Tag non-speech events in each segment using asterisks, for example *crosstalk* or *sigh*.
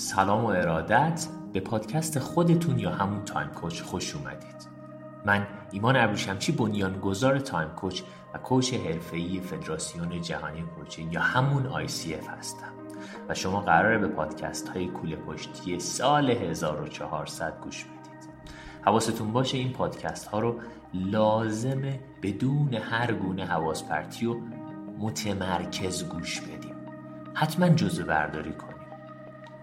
سلام و ارادت به پادکست خودتون یا همون Time Coach خوش اومدید. من ایمان ابروشمچی بنیانگذار Time Coach و کوچ حرفه‌ای فدراسیون جهانی کوچینگ یا همون ICF هستم. و شما قراره به پادکست های کوله پشتی سال 1400 گوش بدید. حواستون باشه این پادکست ها رو لازمه بدون هر گونه حواس پرتی و متمرکز گوش بدیم. حتما جزوه برداری کنید.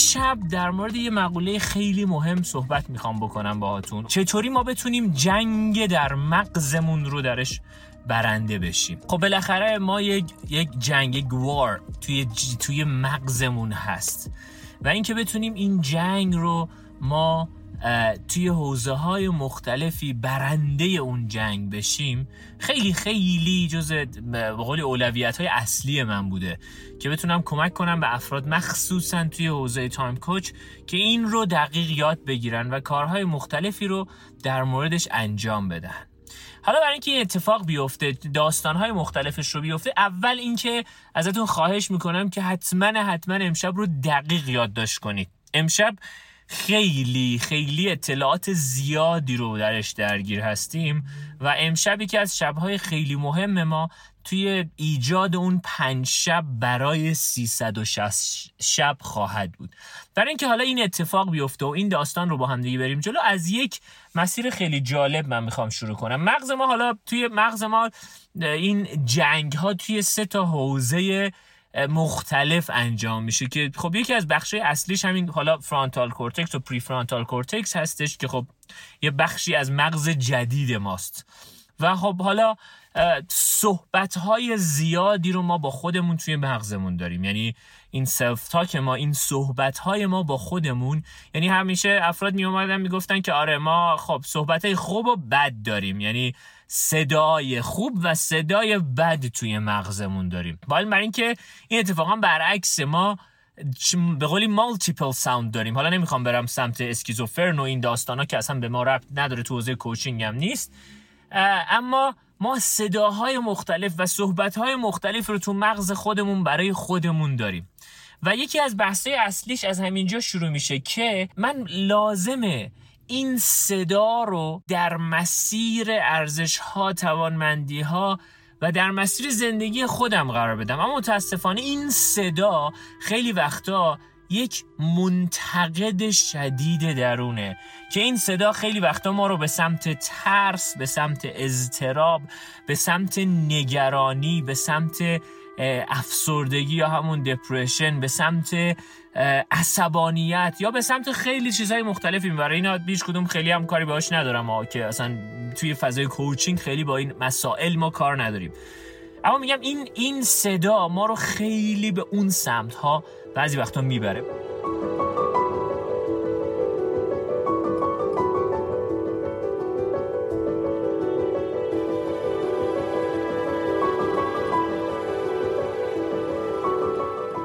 امشب در مورد یه مقوله خیلی مهم صحبت می‌خوام بکنم باهاتون. چطوری ما بتونیم جنگ در مغزمون رو درش برنده بشیم؟ خب بالاخره ما یک یک جنگ یک وار توی توی مغزمون هست. و اینکه بتونیم این جنگ رو ما توی حوزه های مختلفی برنده اون جنگ بشیم خیلی خیلی جز به قول اولویت های اصلی من بوده که بتونم کمک کنم به افراد مخصوصا توی حوزه تایم کوچ که این رو دقیق یاد بگیرن و کارهای مختلفی رو در موردش انجام بدن. حالا برای اینکه این اتفاق بیفته داستانهای مختلفش رو بیفته اول اینکه ازتون خواهش می‌کنم که حتما حتما امشب رو دقیق یادداشت کنید. امشب خیلی خیلی اطلاعات زیادی رو درش درگیر هستیم و امشبی که از شبهای خیلی مهم ما توی ایجاد اون پنج شب برای 360 شب خواهد بود. برای اینکه حالا این اتفاق بیفته و این داستان رو با هم دیگه بریم جلو از یک مسیر خیلی جالب من می‌خوام شروع کنم. مغز ما حالا توی مغز ما این جنگ ها توی سه تا حوزه مختلف انجام میشه که خب یکی از بخش اصلیش همین حالا frontal cortex و prefrontal cortex هستش که خب یه بخشی از مغز جدید ماست. و خب حالا صحبت های زیادی رو ما با خودمون توی مغزمون داریم. یعنی این self-talk ما این صحبت های ما با خودمون. یعنی همیشه افراد می اومدن می‌گفتن که آره ما خب صحبت های خوب و بد داریم. یعنی صدای خوب و صدای بد توی مغزمون داریم. باید برای اینکه این اتفاقا برعکس ما به قولی multiple sound داریم. حالا نمی‌خوام برم سمت اسکیزوفرن و این داستان ها که اصلا به ما ربط نداره تو حوزه کوچینگ هم نیست. اما ما صداهای مختلف و صحبتهای مختلف رو تو مغز خودمون برای خودمون داریم. و یکی از بحثای اصلیش از همینجا شروع میشه که من لازمه این صدا رو در مسیر ارزش ها توانمندی ها و در مسیر زندگی خودم قرار بدم. اما متاسفانه این صدا خیلی وقتا یک منتقد شدید درونه که این صدا خیلی وقتا ما رو به سمت ترس به سمت اضطراب به سمت نگرانی به سمت افسردگی یا همون دپرشن به سمت عصبانیت یا به سمت خیلی چیزهای مختلفی برای اینا بیش کدوم خیلی هم کاری باهاش ندارم ها که اصلا توی فضای کوچینگ خیلی با این مسائل ما کار نداریم. اما میگم این این صدا ما رو خیلی به اون سمت ها بعضی وقتا می‌بره.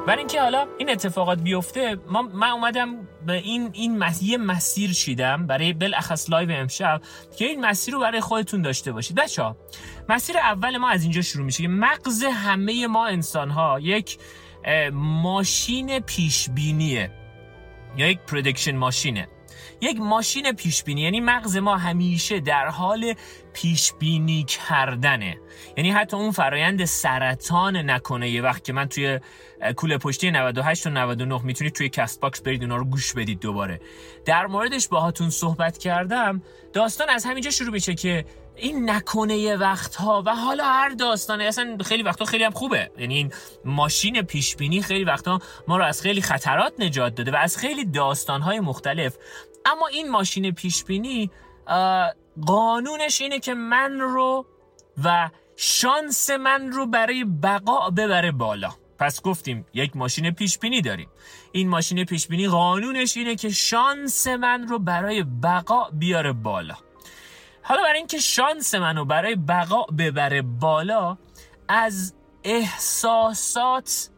برای اینکه حالا این اتفاقات بیفته ما من اومدم به این این یه مسیر چیدم برای بالاخص live امشب که این مسیر رو برای خودتون داشته باشید. بچه ها مسیر اول ما از اینجا شروع میشه که مغز همه ما انسان ها یک ماشین پیشبینیه یا یک prediction machine ه. یک ماشین پیشبینی یعنی مغز ما همیشه در حال پیشبینی کردنه. یعنی حتی اون فرایند سرطان نکنه. یه وقت که من توی کوله پشتی 98 و 99 می‌تونید توی Castbox برید اونا رو گوش بدید دوباره. در موردش باهاتون صحبت کردم. داستان از همینجا شروع میشه که این نکنه وقتها و حالا هر داستانه. اصلا خیلی وقتا خیلی هم خوبه. یعنی این ماشین پیشبینی خیلی وقتا ما رو از خیلی خطرات نجات داده و از خیلی داستانهای مختلف اما این ماشین پیشبینی قانونش اینه که من رو و شانس من رو برای بقا ببره بالا. پس گفتیم یک ماشین پیش بینی داریم. این ماشین پیش بینی قانونش اینه که شانس من رو برای بقا بیاره بالا. حالا برای اینکه شانس منو برای بقا ببره بالا از احساسات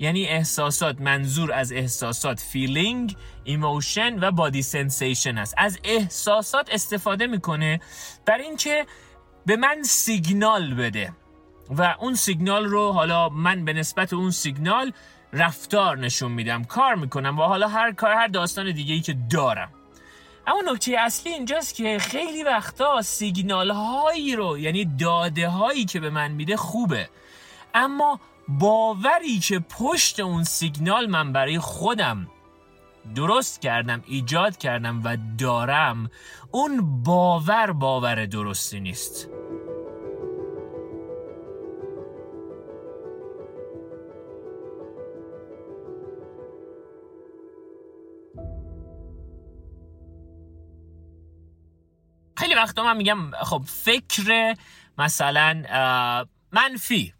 یعنی احساسات منظور از احساسات فیلینگ emotion و body sensation است. از احساسات استفاده می‌کنه برای اینکه به من سیگنال بده و اون سیگنال رو حالا من به نسبت اون سیگنال رفتار نشون میدم کار می‌کنم و حالا هر کار هر داستان دیگه ای که دارم. اما نکته اصلی اینجاست که خیلی وقتا سیگنال هایی رو یعنی داده هایی که به من میده خوبه. اما باوری که پشت اون سیگنال من برای خودم درست کردم ایجاد کردم و دارم اون باور باور درستی نیست. خیلی وقتا من میگم خب فکر مثلا منفی.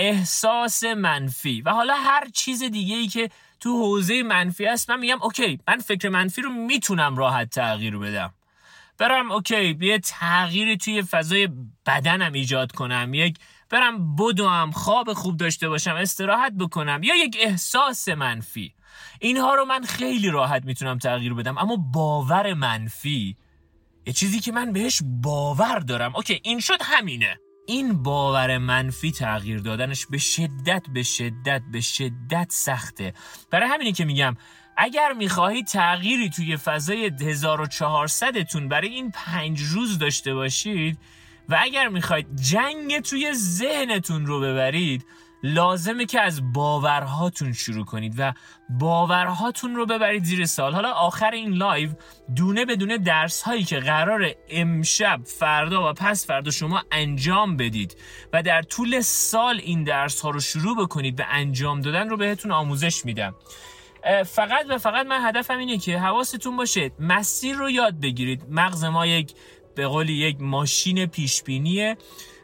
احساس منفی. و حالا هر چیز دیگه ای که تو حوزه منفی است من میگم اوکی من فکر منفی رو می‌تونم راحت تغییر بدم. برم اوکی یه تغییری توی فضای بدنم ایجاد کنم. یک برم بدوم خواب خوب داشته باشم استراحت بکنم. یا یک احساس منفی. اینها رو من خیلی راحت می‌تونم تغییر بدم. اما باور منفی یه چیزی که من بهش باور دارم. OK این شد همینه. این باور منفی تغییر دادنش به شدت به شدت به شدت سخته. برای همینه که میگم اگر می‌خواهید تغییری توی فضای 1400 تون برای این پنج روز داشته باشید و اگر می‌خواید جنگ توی ذهنتون رو ببرید لازمه که از باورهاتون شروع کنید و باورهاتون رو ببرید زیر سوال حالا آخر این live دونه بدونه درس هایی که قرار امشب فردا و پس فردا شما انجام بدید و در طول سال این درس ها رو شروع بکنید به انجام دادن رو بهتون آموزش میدم. فقط و فقط من هدفم اینه که حواستون باشه مسیر رو یاد بگیرید. مغز ما یک به قولی یک ماشین پیشبینیه.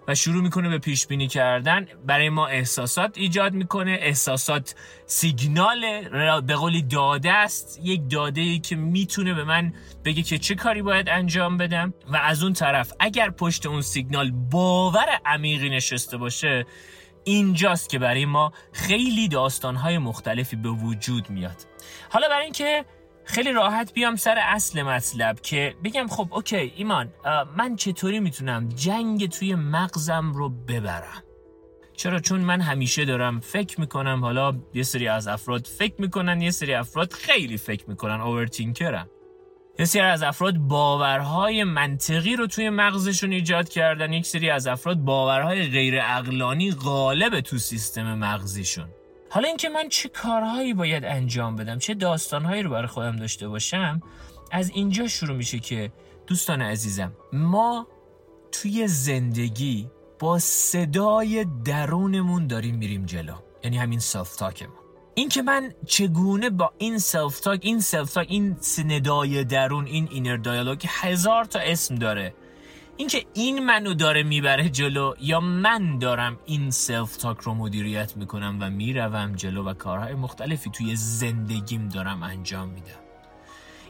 و شروع می‌کنه به پیش بینی کردن. برای ما احساسات ایجاد می‌کنه. احساسات سیگنال به قولی داده است. یک داده ای که می‌تونه به من بگه که چه کاری باید انجام بدم. و از اون طرف اگر پشت اون سیگنال باور عمیقی نشسته باشه اینجاست که برای ما خیلی داستانهای مختلفی به وجود میاد. حالا برای اینکه خیلی راحت بیام سر اصل مطلب که بگم خب اوکی ایمان من چطوری می‌تونم جنگ توی مغزم رو ببرم؟ چرا؟ چون من همیشه دارم فکر می‌کنم حالا یه سری از افراد فکر می‌کنن یه سری افراد خیلی فکر می‌کنن اوورتینکرم یه سری از افراد باورهای منطقی رو توی مغزشون ایجاد کردن یک سری از افراد باورهای غیر اقلانی غالب تو سیستم مغزیشون. حالا اینکه من چه کارهایی باید انجام بدم چه داستانهایی رو برای خودم داشته باشم از اینجا شروع میشه که دوستان عزیزم ما توی زندگی با صدای درونمون داریم میریم جلو یعنی همین self-talk مون این که من چگونه با این self-talk این self-talk این ندای درون این inner dialogue هزار تا اسم داره اینکه این منو داره می‌بره جلو یا من دارم این self-talk رو مدیریت می‌کنم و می‌روم جلو و کارهای مختلفی توی زندگیم دارم انجام میدم.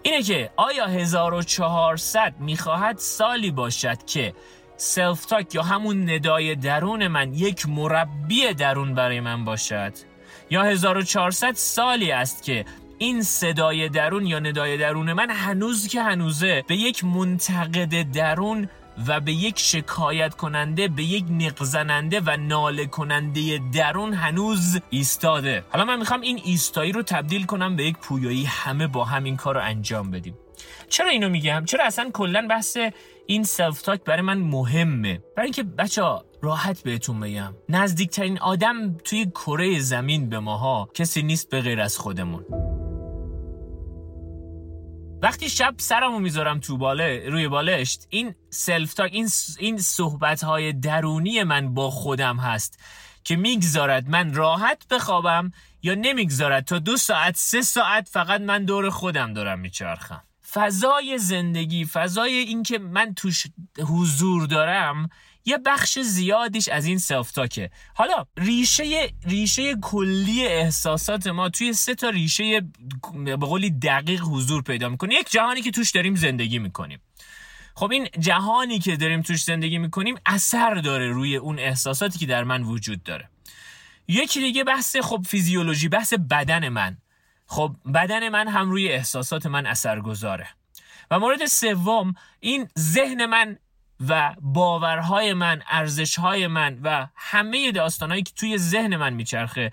اینه که آیا 1400 می‌خواهد سالی باشد که self-talk یا همون ندای درون من یک مربی درون برای من باشد؟ یا 1400 سالی است که این صدای درون یا ندای درون من هنوز که هنوزه به یک منتقد درون و به یک شکایت کننده به یک نقزننده و ناله کننده درون هنوز ایستاده. حالا من می‌خوام این ایستایی رو تبدیل کنم به یک پویایی. همه با هم این کار رو انجام بدیم. چرا اینو میگم؟ چرا اصلا کلا بحث این self-talk برای من مهمه؟ برای اینکه بچه ها راحت بهتون بگم. نزدیکترین آدم توی کره زمین به ماها کسی نیست به غیر از خودمون. وقتی شب سرمو می‌ذارم تو باله روی بالشت این self-talk این این صحبت های درونی من با خودم هست که می‌گذارد من راحت بخوابم یا نمی‌گذارد. تا دو ساعت سه ساعت فقط من دور خودم دارم میچرخم. فضای زندگی فضای اینکه من توش حضور دارم یه بخش زیادیش از این سلف تاکه حالا ریشه ریشه کلی احساسات ما توی سه تا ریشه به قولی دقیق حضور پیدا می‌کنه. یک جهانی که توش داریم زندگی می‌کنیم. خب این جهانی که داریم توش زندگی می‌کنیم اثر داره روی اون احساساتی که در من وجود داره. یکی دیگه بحث خب فیزیولوژی بحث بدن من. خب بدن من هم روی احساسات من اثر گذاره و مورد سوم این ذهن من و باورهای من ارزشهای من و همه داستانهایی که توی ذهن من میچرخه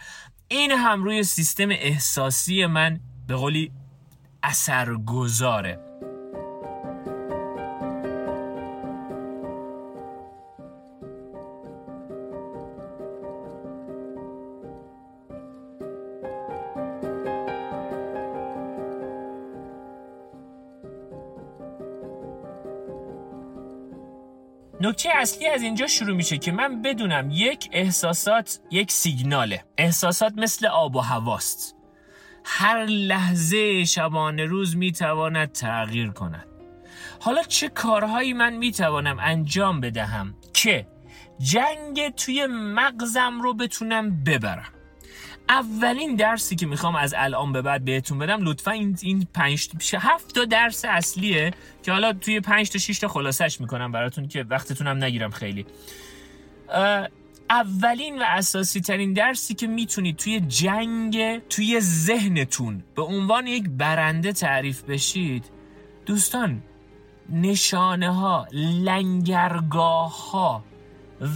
این هم روی سیستم احساسی من به قولی اثر نکته اصلی از اینجا شروع میشه که من بدونم یک احساسات یک سیگناله. احساسات مثل آب و هواست. هر لحظه شبانه روز می‌تواند تغییر کند. حالا چه کارهایی من می‌توانم انجام بدهم که جنگ توی مغزم رو بتونم ببرم؟ اولین درسی که می‌خوام از الان به بعد بهتون بدم لطفا این این 5 هفت تا درس اصلیه که حالا توی 5 تا 6 تا خلاصش می‌کنم براتون که وقتتونم نگیرم خیلی. اولین و اساسی ترین درسی که می‌تونید توی جنگ توی ذهنتون به عنوان یک برنده تعریف بشید دوستان نشانه ها لنگرگاه ها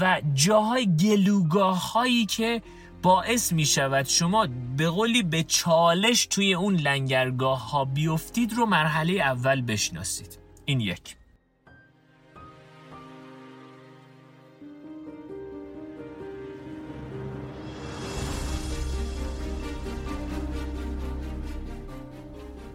و جاهای گلوگاه هایی که باعث می شود شما به قولی به چالش توی اون لنگرگاه ها بیفتید رو مرحله اول بشناسید. این یک.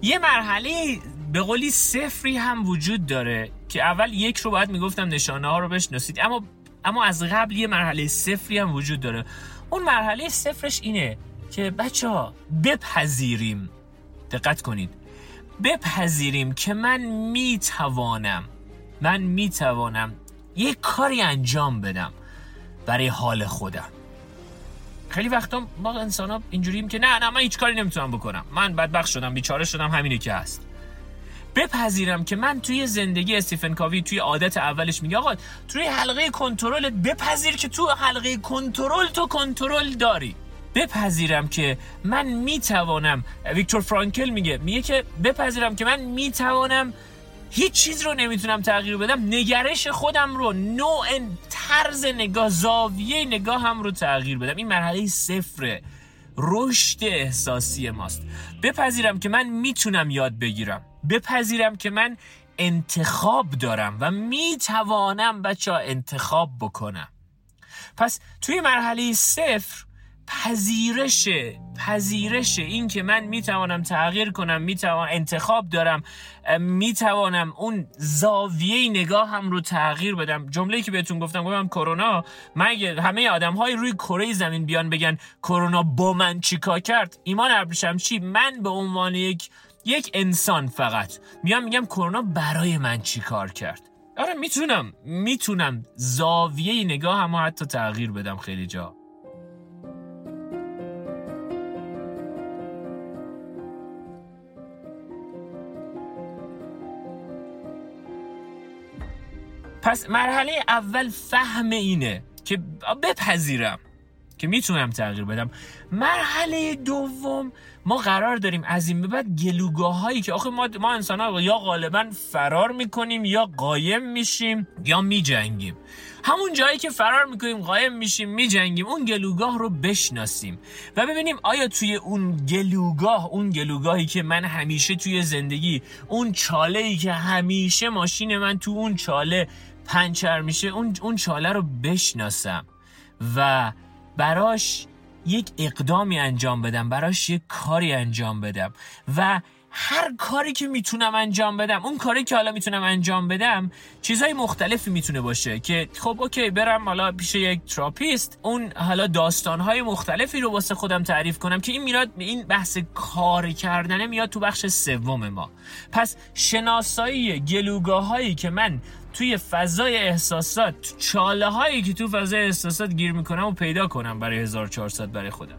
یه مرحله به قولی صفری هم وجود داره که اول یک رو باید می‌گفتم نشانه ها رو بشناسید اما اما از قبل یه مرحله صفری هم وجود داره. اون مرحله صفرش اینه که بچه ها بپذیریم. دقت کنید. بپذیریم که من می‌توانم من می‌توانم یه کاری انجام بدم برای حال خودم. خیلی وقتا ما انسان ها اینجوریم که نه نه من هیچ کاری نمی‌تونم بکنم. من بدبخت شدم بیچاره شدم همینه که هست. بپذیرم که من توی زندگی استیفن کاوی توی عادت اولش میگه آقا توی حلقه کنترلت بپذیر که تو حلقه کنترل تو کنترل داری. بپذیرم که من می‌توانم ویکتور فرانکل میگه میگه که بپذیرم که من می‌توانم هیچ چیز رو نمی‌تونم تغییر بدم نگرش خودم رو نوع طرز نگاه زاویه نگاه هم رو تغییر بدم. این مرحله صفره رشد احساسی ماست. بپذیرم که من می‌تونم یاد بگیرم. بپذیرم که من انتخاب دارم و می‌توانم بچه ها انتخاب بکنم. پس توی مرحله صفر پذیرش پذیرش این که من می‌توانم تغییر کنم می‌توانم انتخاب دارم می‌توانم اون زاویه نگاه هم رو تغییر بدم. جمله که بهتون گفتم گفتم کرونا مگه همه آدم های روی کره زمین بیان بگن کرونا با من چیکار کرد؟ ایمان ابریشمچی من به عنوان یک یک انسان فقط. میام میگم کرونا برای من چی کار کرد؟ آره می‌تونم می‌تونم. زاویه نگاه هم حتی تغییر بدم خیلی جا. پس مرحله اول فهم اینه که بپذیرم. که می‌تونم تغییر بدم. مرحله دوم ما قرار داریم از این به بعد گلوگاه هایی که آخه ما, ما انسان ها یا غالبا فرار می‌کنیم یا قایم میشیم یا میجنگیم. همون جایی که فرار می‌کنیم قایم میشیم میجنگیم اون گلوگاه رو بشناسیم و ببینیم آیا توی اون گلوگاه اون گلوگاهی که من همیشه توی زندگی اون چاله ای که همیشه ماشین من تو اون چاله پنچر میشه اون, اون چاله رو بشناسم و براش یک اقدامی انجام بدم براش یک کاری انجام بدم و هر کاری که می‌تونم انجام بدم اون کاری که حالا می‌تونم انجام بدم چیزهای مختلفی می‌تونه باشه که خب OK برم حالا پیش یک تراپیست اون حالا داستانهای مختلفی رو واسه خودم تعریف کنم که این میاد این بحث کار کردنه میاد تو بخش سوم ما. پس شناسایی گلوگاه هایی که من توی فضای احساسات چاله هایی که تو فضای احساسات گیر می‌کنم و پیدا کنم برای 1400 برای خودم.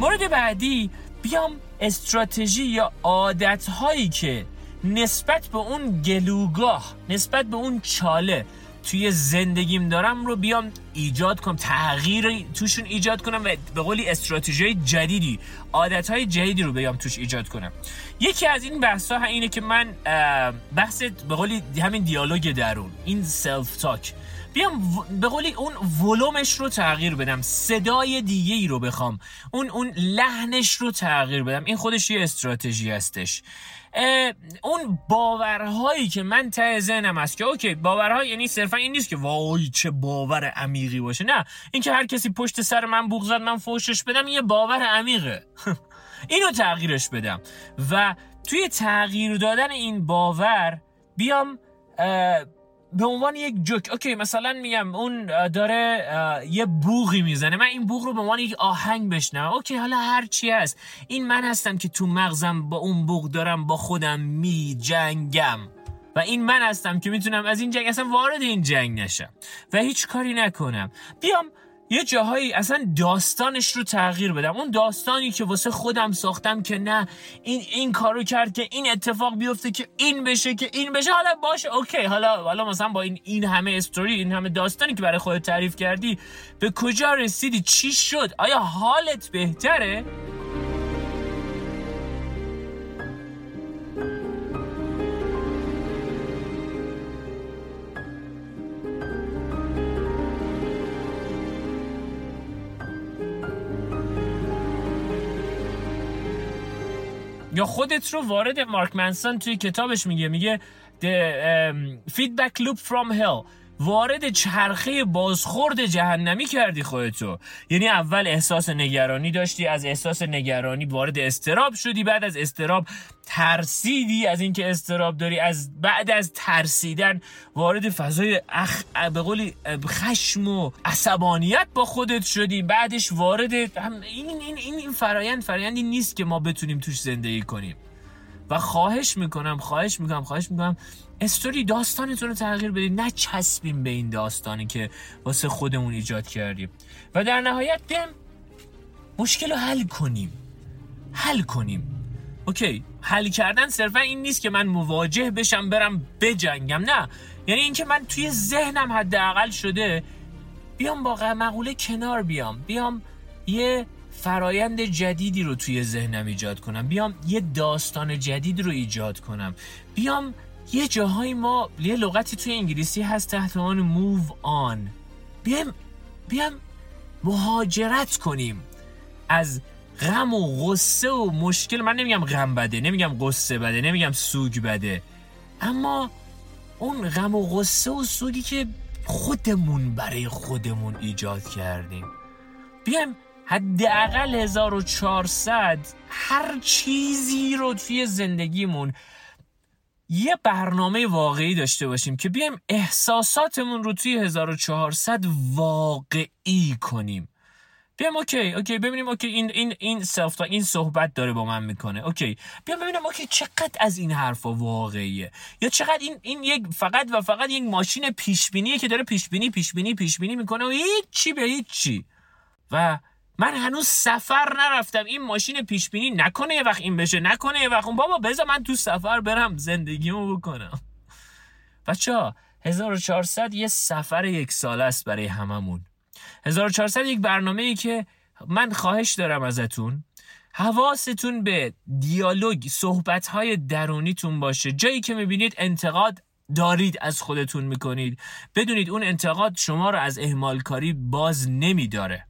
مورد بعدی بیام استراتژی یا عادت هایی که نسبت به اون گلوگاه نسبت به اون چاله توی زندگیم دارم رو بیام ایجاد کنم تغییر توشون ایجاد کنم و به قولی استراتژی جدیدی عادت های جدیدی رو بیام توش ایجاد کنم. یکی از این بحث ها اینه که من بحث به قولی همین دیالوگ درون این self talk بیام به قولی اون ولومش رو تغییر بدم صدای دیگه ای رو بخوام اون اون لحنش رو تغییر بدم. این خودش یه استراتژی هستش. اون باورهایی که من ته ذهنم هست که OK باورها یعنی صرفا این نیست که وای چه باور عمیقی باشه نه. اینکه هر کسی پشت سر من بوق زد من فوشش بدم یه باور عمیقه. *laughs* اینو تغییرش بدم. و توی تغییر دادن این باور بیام به عنوان یک جوک OK مثلا میگم اون داره یه بوقی می‌زنه. من این بوق رو به عنوان یک آهنگ بشنوم OK حالا هر چی هست. این من هستم که تو مغزم با اون بوق دارم با خودم می جنگم و این من هستم که می‌تونم از این جنگ اصلا وارد این جنگ نشم. و هیچ کاری نکنم. بیام یه جاهایی اصلا داستانش رو تغییر بدم. اون داستانی که واسه خودم ساختم که نه این این کارو کرد که این اتفاق بیفته که این بشه که این بشه. حالا باشه اوکی. حالا حالا مثلا با این این همه استوری این همه داستانی که برای خودت تعریف کردی به کجا رسیدی؟ چی شد؟ آیا حالت بهتره؟ یا خودت رو وارد مارک منسون توی کتابش میگه میگه The feedback loop from hell. وارد چرخه بازخورد جهنمی کردی خودتو. یعنی اول احساس نگرانی داشتی از احساس نگرانی وارد استراب شدی بعد از استراب ترسیدی از اینکه استراب داری از بعد از ترسیدن وارد فضای اخ به قولی خشم و عصبانیت با خودت شدی. بعدش وارد این این این این فرایند فرایندی نیست که ما بتونیم توش زندگی کنیم. و خواهش می‌کنم خواهش می‌کنم خواهش می‌کنم استوری داستانتون رو تغییر بدید نه چسبیم به این داستانی که واسه خودمون ایجاد کردیم. و در نهایت بیم مشکل رو حل کنیم. حل کنیم. اوکی حل کردن صرفا این نیست که من مواجه بشم برم بجنگم نه. یعنی اینکه من توی ذهنم حداقل شده بیام با مقوله کنار بیام. بیام یه فرایند جدیدی رو توی ذهنم ایجاد کنم. بیام یه داستان جدید رو ایجاد کنم. بیام یه جاهای ما یه لغتی توی انگلیسی هست تحت عنوان move on. بیام بیام مهاجرت کنیم. از غم و غصه و مشکل من نمیگم غم بده نمیگم غصه بده نمیگم سوگ بده. اما اون غم و غصه و سوگی که خودمون برای خودمون ایجاد کردیم. بیایم حداقل 1400 هر چیزی رو توی زندگیمون یه برنامه واقعی داشته باشیم که بیایم احساساتمون رو توی 1400 واقعی کنیم. بیام OK OK ببینیم OK این این این self این صحبت داره با من می‌کنه. OK بیام ببینم اوکی چقدر از این حرفا واقعیه؟ یا چقدر این این یک فقط و فقط یک ماشین پیش بینیه که داره پیش بینی پیش بینی پیش بینی می‌کنه و هیچ به هیچ و من هنوز سفر نرفتم. این ماشین پیش بینی نکنه یه وقت این بشه نکنه یه وقت اون. بابا بذار من تو سفر برم زندگیمو بکنم. بچه 1400 یه سفر یک ساله است برای هممون. 1400 یک برنامه ای که من خواهش دارم ازتون. حواستون به دیالوگ صحبت های درونیتون باشه. جایی که می‌بینید انتقاد دارید از خودتون می‌کنید. بدونید اون انتقاد شما رو از اهمالکاری باز نمیداره.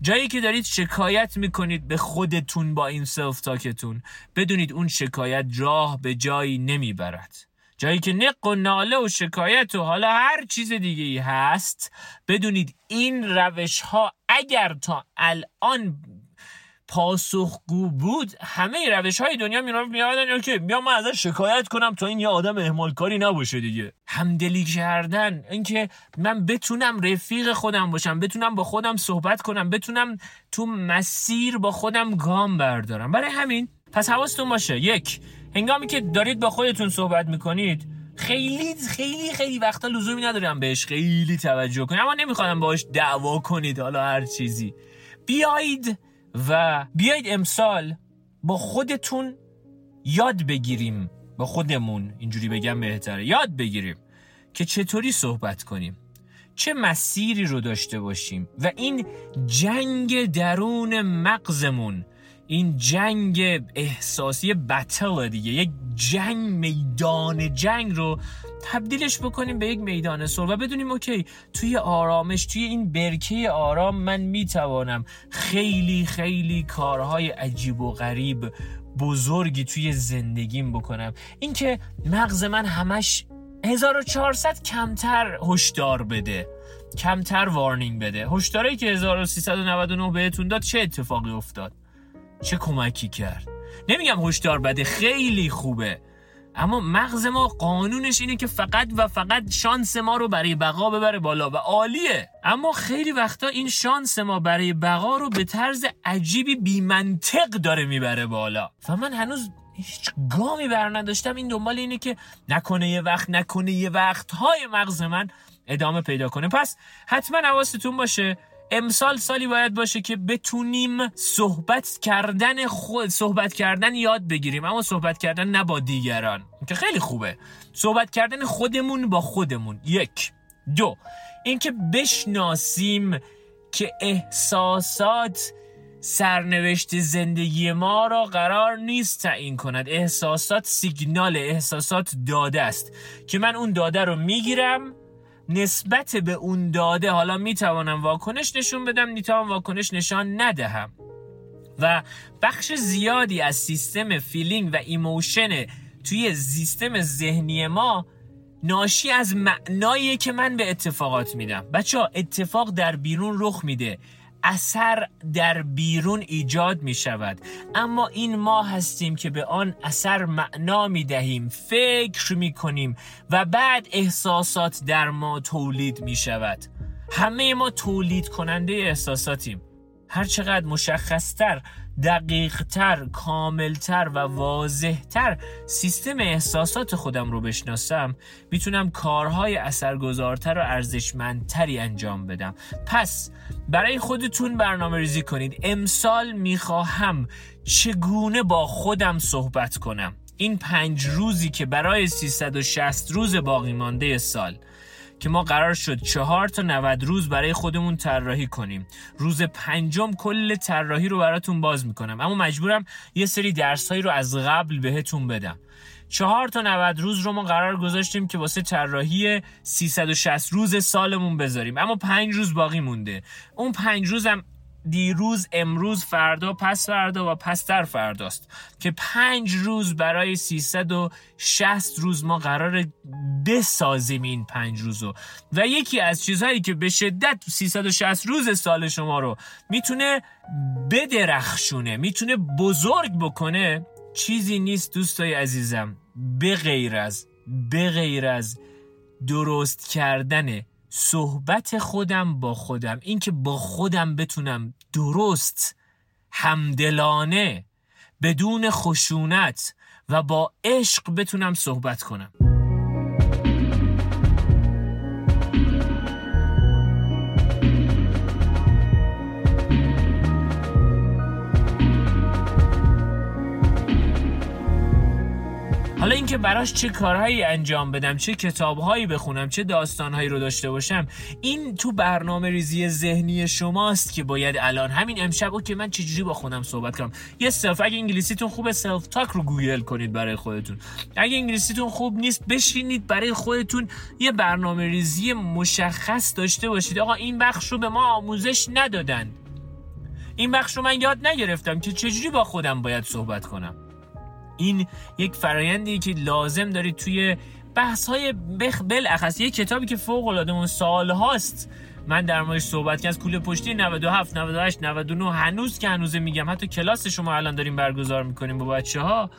جایی که دارید شکایت می‌کنید به خودتون با این سلف تاکتون بدونید اون شکایت راه به جایی نمی‌برد. جایی که نق و ناله و شکایت و حالا هر چیز دیگه ای هست بدونید این روش ها اگر تا الان پاسخگو بود. همه روش های دنیا میرم میادن اوکی بیا من ازش شکایت کنم تا این یه آدم اهمال کاری نباشه دیگه. همدلی کردن. اینکه من بتونم رفیق خودم باشم بتونم با خودم صحبت کنم بتونم تو مسیر با خودم گام بردارم. برای همین پس حواستون باشه. یک هنگامی که دارید با خودتون صحبت می‌کنید خیلی خیلی خیلی وقتا لزومی ندارم بهش خیلی توجه کنید اما نمی‌خوام باش دعوا کنید حالا هر چیزی. بیایید و بیایید امسال با خودتون یاد بگیریم. با خودمون اینجوری بگم بهتره یاد بگیریم که چطوری صحبت کنیم. چه مسیری رو داشته باشیم و این جنگ درون مغزمون این جنگ احساسی بتل دیگه یک جنگ میدان جنگ رو تبدیلش بکنیم به یک میدان صلح و بدونیم اوکی توی آرامش توی این برکه آرام من می‌توانم خیلی خیلی کارهای عجیب و غریب بزرگی توی زندگیم بکنم. اینکه مغز من همش 1400 کمتر هشدار بده کمتر وارنینگ بده. هشدارایی که 1399 بهتون داد چه اتفاقی افتاد؟ چه کمکی کرد؟ نمیگم هشدار بده خیلی خوبه. اما مغز ما قانونش اینه که فقط و فقط شانس ما رو برای بقا ببره بالا و عالیه. اما خیلی وقتا این شانس ما برای بقا رو به طرز عجیبی بیمنطق داره می‌بره بالا. و من هنوز هیچ گامی بر نداشتم. این دنبال اینه که نکنه یه وقت نکنه یه وقت های مغز من ادامه پیدا کنه. پس حتما حواستون باشه امسال سالی باید باشه که بتونیم صحبت کردن خود صحبت کردن یاد بگیریم. اما صحبت کردن نه با دیگران که خیلی خوبه. صحبت کردن خودمون با خودمون. یک. دو. اینکه بشناسیم که احساسات سرنوشت زندگی ما را قرار نیست تعیین کند. احساسات سیگنال احساسات داده است که من اون داده رو می‌گیرم نسبت به اون داده حالا می‌توانم واکنش نشون بدم می‌توانم واکنش نشان ندهم. و بخش زیادی از سیستم feeling و emotion توی سیستم ذهنی ما ناشی از معنایی که من به اتفاقات میدم. بچه ها اتفاق در بیرون رخ میده. اثر در بیرون ایجاد می شود اما این ما هستیم که به آن اثر معنا می دهیم فکر می کنیم و بعد احساسات در ما تولید می شود همه ما تولید کننده احساساتیم. هر چقدر مشخصتر دقیقتر کاملتر و واضحتر سیستم احساسات خودم رو بشناسم می‌تونم کارهای اثرگذارتر و ارزشمندتری انجام بدم. پس برای خودتون برنامه ریزی کنید. امسال می‌خواهم چگونه با خودم صحبت کنم؟ این پنج روزی که برای 360 روز باقی مانده سال. که ما قرار شد چهار تا 90 روز برای خودمون طراحی کنیم. روز پنجم کل طراحی رو براتون باز می‌کنم. اما مجبورم یه سری درسهایی رو از قبل بهتون بدم. چهار تا 90 روز رو ما قرار گذاشتیم که واسه طراحی 360 روز سالمون بذاریم. اما پنج روز باقی مونده. اون پنج روزم دیروز امروز فردا پس فردا و پس در فرداست که پنج روز برای 360 روز ما قرار بسازیم این پنج روزو. و یکی از چیزهایی که به شدت 360 روز سال شما رو می‌تونه بدرخشونه می‌تونه بزرگ بکنه چیزی نیست دوستای عزیزم به غیر از به غیر از درست کردن صحبت خودم با خودم اینکه با خودم بتونم درست همدلانه بدون خشونت و با عشق بتونم صحبت کنم. اینکه براش چه کارهایی انجام بدم چه کتابهایی بخونم چه داستانهایی رو داشته باشم این تو برنامه ریزی ذهنی شماست که باید الان. همین امشب که من چجوری با خودم صحبت کنم؟ یه self اگه انگلیسیتون خوبه self talk رو گوگل کنید برای خودتون. اگه انگلیسیتون خوب نیست بشینید برای خودتون یه برنامه ریزی مشخص داشته باشید. آقا این بخش رو به ما آموزش ندادن. این بخش رو من یاد نگرفتم که چجوری با خودم باید صحبت کنم. این یک فرایندی که لازم دارید توی بحث های بخ بالاخص یه کتابی که فوق العاده اون سال هاست. من در موردش صحبت که از کوله پشتی 97 98 99 هنوز که هنوز میگم. حتی کلاس شما الان داریم برگزار می‌کنیم با بچه ها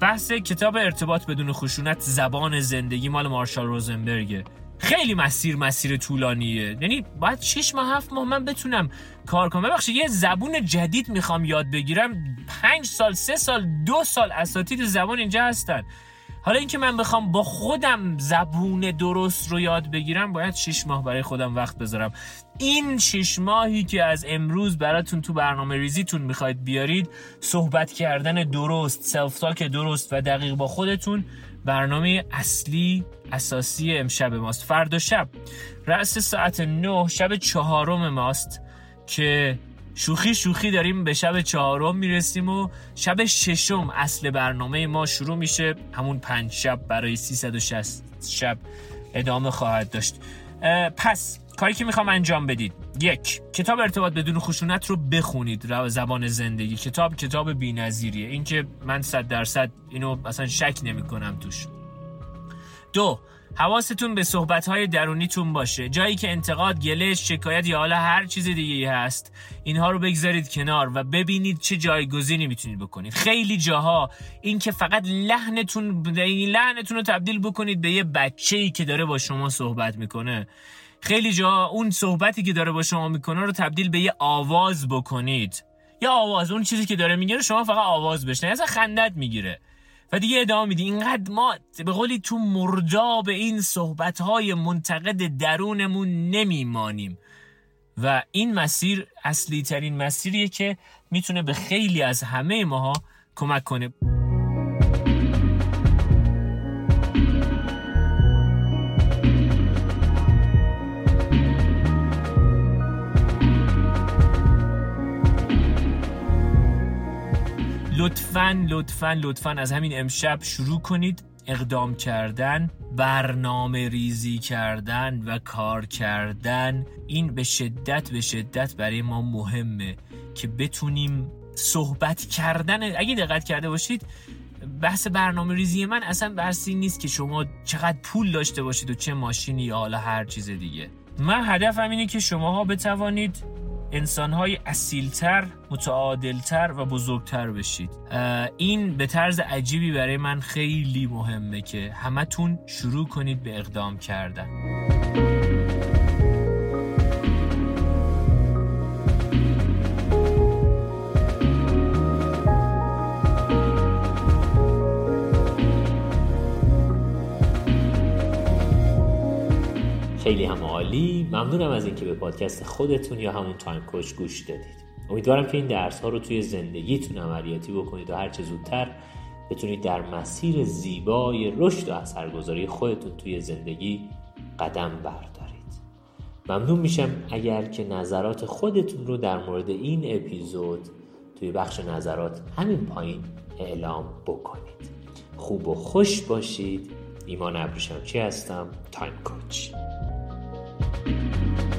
بحث کتاب ارتباط بدون خشونت زبان زندگی مال مارشال روزنبرگه. خیلی مسیر مسیر طولانیه. یعنی باید 6 ماه 7 ماه من بتونم کار کنم. ببخشید یه زبون جدید می‌خوام یاد بگیرم. 5 سال 3 سال دو سال اساتید زبان اینجا هستن. حالا اینکه من بخوام با خودم زبون درست رو یاد بگیرم باید 6 ماه برای خودم وقت بذارم. این 6 ماهی که از امروز براتون تو برنامه ریزیتون می‌خواید بیارید صحبت کردن درست self talk درست و دقیق با خودتون برنامه اصلی اساسی امشب ماست. فردا شب رأس ساعت 9 شب چهارم ماست که شوخی شوخی داریم به شب چهارم می‌رسیم و شب ششم اصل برنامه ما شروع میشه. همون پنج شب برای 360 شب ادامه خواهد داشت. پس کاری که می‌خوام انجام بدید. یک کتاب ارتباط بدون خشونت رو بخونید. زبان زندگی. کتاب کتاب بی‌نظیریه. این که من صد درصد اینو مثلا شک نمی کنم توش. دو حواستون به صحبتهای درونیتون باشه. جایی که انتقاد گله شکایت یا حالا هر چیز دیگه هست اینها رو بگذارید کنار و ببینید چه جایگزینی می‌تونید بکنید. خیلی جاها این که فقط لحنتون این لحنتون رو تبدیل بکنید به یه بچه ای که داره با شما صحبت می‌کنه. خیلی جا اون صحبتی که داره با شما می‌کنه رو تبدیل به یه آواز بکنید. یا آواز اون چیزی که داره میگه شما فقط آواز بشنید اصلا خندت می‌گیره. و دیگه ادامه میدی. اینقدر ما به قولی تو به این صحبت های منتقد درونمون نمیمانیم. و این مسیر اصلی ترین مسیریه که می‌تونه به خیلی از همه ماها کمک کنه. لطفا لطفا لطفا از همین امشب شروع کنید. اقدام کردن برنامه ریزی کردن و کار کردن. این به شدت به شدت برای ما مهمه که بتونیم صحبت کردن. اگه دقت کرده باشید بحث برنامه ریزی من اصلا بحثی نیست که شما چقدر پول داشته باشید و چه ماشینی یا حالا هر چیز دیگه. من هدفم اینه که شماها بتوانید انسانهای اصیلتر متعادلتر و بزرگتر بشید. این به طرز عجیبی برای من خیلی مهمه که همتون شروع کنید به اقدام کردن. خیلی هم عالی. ممنونم از اینکه به پادکست خودتون یا همون تایم کوچ گوش دادید. امیدوارم که این درس ها رو توی زندگیتون عملیاتی بکنید و هرچه زودتر بتونید در مسیر زیبای رشد و اثرگذاری خودتون توی زندگی قدم بردارید. ممنون میشم اگر که نظرات خودتون رو در مورد این اپیزود توی بخش نظرات همین پایین اعلام بکنید. خوب و خوش باشید. ایمان ابریشمچی هستم؟ تایم کوچ. Thank you.